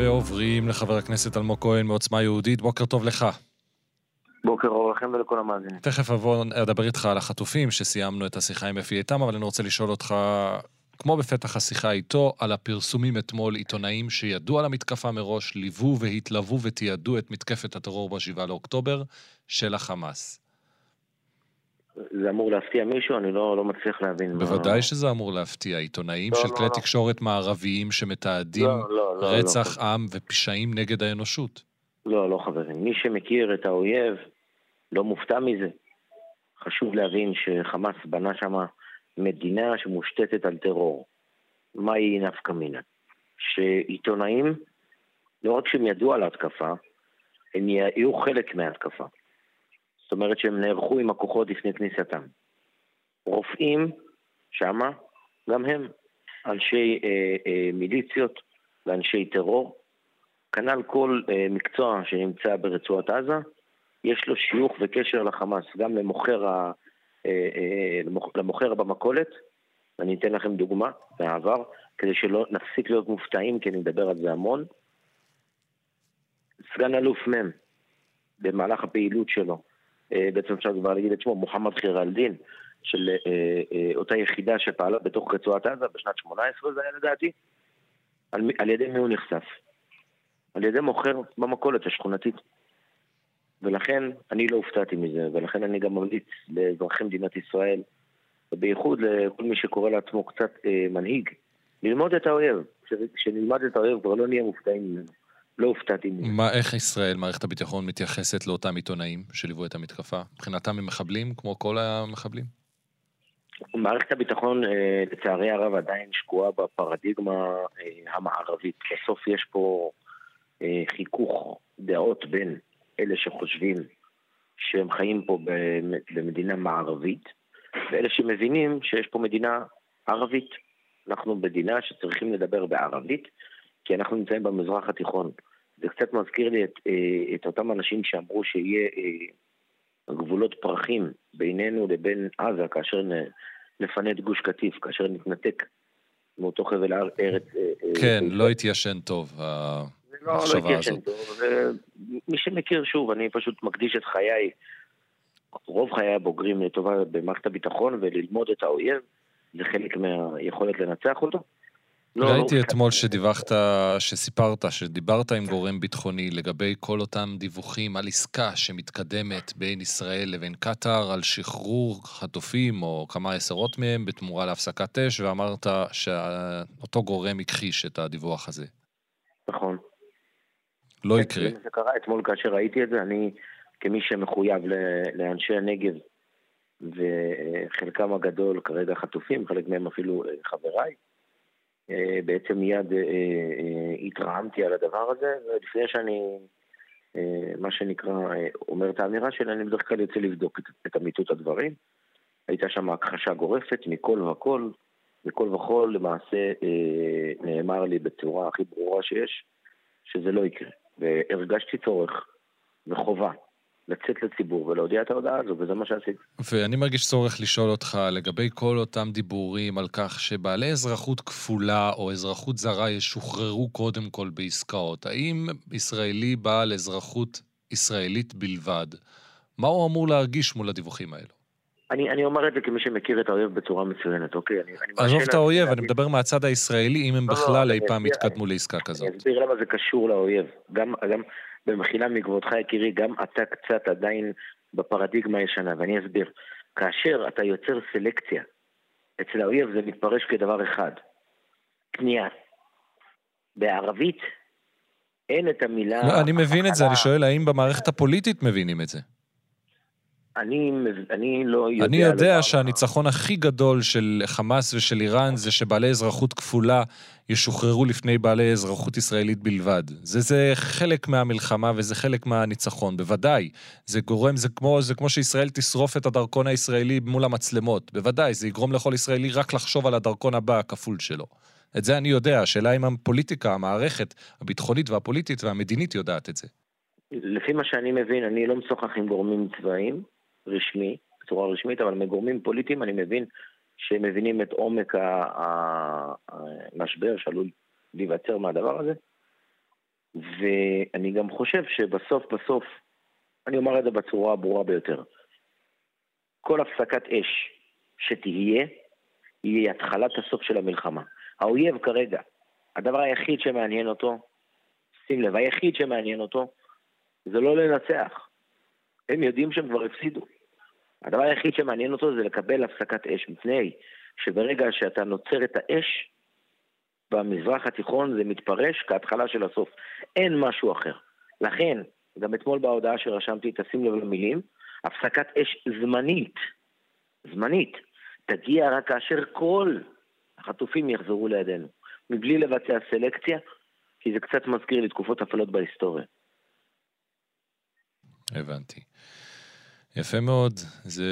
ועוברים לחבר הכנסת אלמוג כהן מעוצמה יהודית. בוקר טוב לך. בוקר אור לכם ולכל המאזינים. תכף אבוא אדבר איתך על החטופים, שסיימנו את השיחה עם אפי איתם, אבל אני רוצה לשאול אותך, כמו בפתח השיחה איתו, על הפרסומים אתמול, עיתונאים שידעו על המתקפה מראש, ליוו והתלוו ותיעדו את מתקפת הטרור ב-7 לאוקטובר של החמאס. זה אמור להפתיע מישהו? אני לא, לא מצליח להבין. בוודאי מה... שזה אמור להפתיע. עיתונאים לא, של לא, כלי לא. תקשורת מערביים שמתעדים לא, לא, לא, רצח לא, עם ופשעים נגד האנושות. לא, לא חברים. מי שמכיר את האויב לא מופתע מזה. חשוב להבין שחמאס בנה שם מדינה שמושתתת על טרור. מהי נפקא מינה? שעיתונאים, לא רק שהם ידעו על ההתקפה, הם יהיו חלק מההתקפה. זאת אומרת שהם נערכו עם הכוחות לפני כניסתם. רופאים, שמה, גם הם אנשי אה, אה, מיליציות ואנשי טרור. כנ"ל כל אה, מקצוע שנמצא ברצועת עזה, יש לו שיוך וקשר לחמאס, גם למוכר, ה, אה, אה, למוכר במכולת. אני אתן לכם דוגמה מהעבר, כדי שלא נפסיק להיות מופתעים, כי אני מדבר על זה המון. סגן אלוף מ' במהלך הפעילות שלו בעצם אפשר כבר להגיד את שמו, מוחמד חיר אל-דין, של אה, אה, אותה יחידה שפעלה בתוך רצועת עזה בשנת 18 זה היה לדעתי, על, על ידי מי הוא נחשף? על ידי מוכר במכולת השכונתית. ולכן אני לא הופתעתי מזה, ולכן אני גם ממליץ לאזרחי מדינת ישראל, ובייחוד לכל מי שקורא לעצמו קצת אה, מנהיג, ללמוד את האויב. כשנלמד את האויב כבר לא נהיה מופתעים ממנו. לא הופתעתי מזה. מה, איך ישראל, מערכת הביטחון, מתייחסת לאותם עיתונאים שליוו את המתקפה? מבחינתם הם מחבלים, כמו כל המחבלים? מערכת הביטחון, אה, לצערי הרב, עדיין שקועה בפרדיגמה אה, המערבית. בסוף יש פה אה, חיכוך דעות בין אלה שחושבים שהם חיים פה במדינה מערבית, ואלה שמבינים שיש פה מדינה ערבית. אנחנו מדינה שצריכים לדבר בערבית, כי אנחנו נמצאים במזרח התיכון. זה קצת מזכיר לי את, אה, את אותם אנשים שאמרו שיהיה אה, גבולות פרחים בינינו לבין עזה כאשר נפנה את גוש קטיף, כאשר נתנתק מאותו חבל ארץ. אה, כן, לא התיישן טוב, לא, לא התיישן טוב. מי שמכיר, שוב, אני פשוט מקדיש את חיי, רוב חיי הבוגרים לטובה במערכת הביטחון וללמוד את האויב, זה חלק מהיכולת לנצח אותו. לא, ראיתי לא אתמול שדיווחת, שסיפרת, שדיברת עם גורם ביטחוני לגבי כל אותם דיווחים על עסקה שמתקדמת בין ישראל לבין קטאר, על שחרור חטופים או כמה עשרות מהם בתמורה להפסקת אש, ואמרת שאותו גורם הכחיש את הדיווח הזה. נכון. לא כן, יקרה. זה קרה אתמול כאשר ראיתי את זה, אני כמי שמחויב לאנשי הנגב, וחלקם הגדול כרגע חטופים, חלק מהם אפילו אה, חבריי, בעצם מיד אה, אה, התרעמתי על הדבר הזה, ולפני שאני, מה שנקרא, אומר את האמירה שלי, אני בדרך כלל יוצא לבדוק את אמיתות הדברים. הייתה שם הכחשה גורפת מכל וכל, מכל וכל למעשה נאמר לי בצורה הכי ברורה שיש, שזה לא יקרה. והרגשתי צורך וחובה לצאת לציבור ולהודיע את ההודעה הזו, וזה מה שעשיתי. ואני מרגיש צורך לשאול אותך לגבי כל אותם דיבורים על כך שבעלי אזרחות כפולה או אזרחות זרה ישוחררו קודם כל בעסקאות. האם ישראלי בעל אזרחות ישראלית בלבד, מה הוא אמור להרגיש מול הדיווחים האלו? אני, אני אומר את זה כמי שמכיר את האויב בצורה מצוינת, אוקיי? אני, אני עזוב את האויב, אני מדבר מהצד הישראלי, אם הם לא, לא בכלל אי פעם יתקדמו לעסקה כזאת. אני אסביר למה זה קשור לאויב. גם, גם במחילה מכבודך יקירי, גם אתה קצת עדיין בפרדיגמה הישנה, ואני אסביר. כאשר אתה יוצר סלקציה אצל האויב זה מתפרש כדבר אחד, קנייה. בערבית אין את המילה... לא, אני מבין את זה, אני שואל האם במערכת הפוליטית מבינים את זה. אני, אני לא יודע... אני יודע שהניצחון הכי גדול של חמאס ושל איראן זה שבעלי אזרחות כפולה ישוחררו לפני בעלי אזרחות ישראלית בלבד. זה, זה חלק מהמלחמה וזה חלק מהניצחון, בוודאי. זה גורם, זה כמו, זה כמו שישראל תשרוף את הדרכון הישראלי מול המצלמות. בוודאי, זה יגרום לכל ישראלי רק לחשוב על הדרכון הבא הכפול שלו. את זה אני יודע, השאלה אם הפוליטיקה, המערכת הביטחונית והפוליטית והמדינית יודעת את זה. לפי מה שאני מבין, אני לא משוחח עם גורמים צבאיים, רשמי, בצורה רשמית, אבל מגורמים פוליטיים אני מבין שהם מבינים את עומק המשבר שעלול להיווצר מהדבר הזה. ואני גם חושב שבסוף בסוף, אני אומר את זה בצורה הברורה ביותר, כל הפסקת אש שתהיה, היא התחלת הסוף של המלחמה. האויב כרגע, הדבר היחיד שמעניין אותו, שים לב, היחיד שמעניין אותו, זה לא לנצח. הם יודעים שהם כבר הפסידו. הדבר היחיד שמעניין אותו זה לקבל הפסקת אש, מפני שברגע שאתה נוצר את האש, במזרח התיכון זה מתפרש כהתחלה של הסוף. אין משהו אחר. לכן, גם אתמול בהודעה שרשמתי, תשים לב למילים, הפסקת אש זמנית, זמנית, תגיע רק כאשר כל החטופים יחזרו לידינו, מבלי לבצע סלקציה, כי זה קצת מזכיר לי תקופות אפלות בהיסטוריה. הבנתי. יפה מאוד, זה...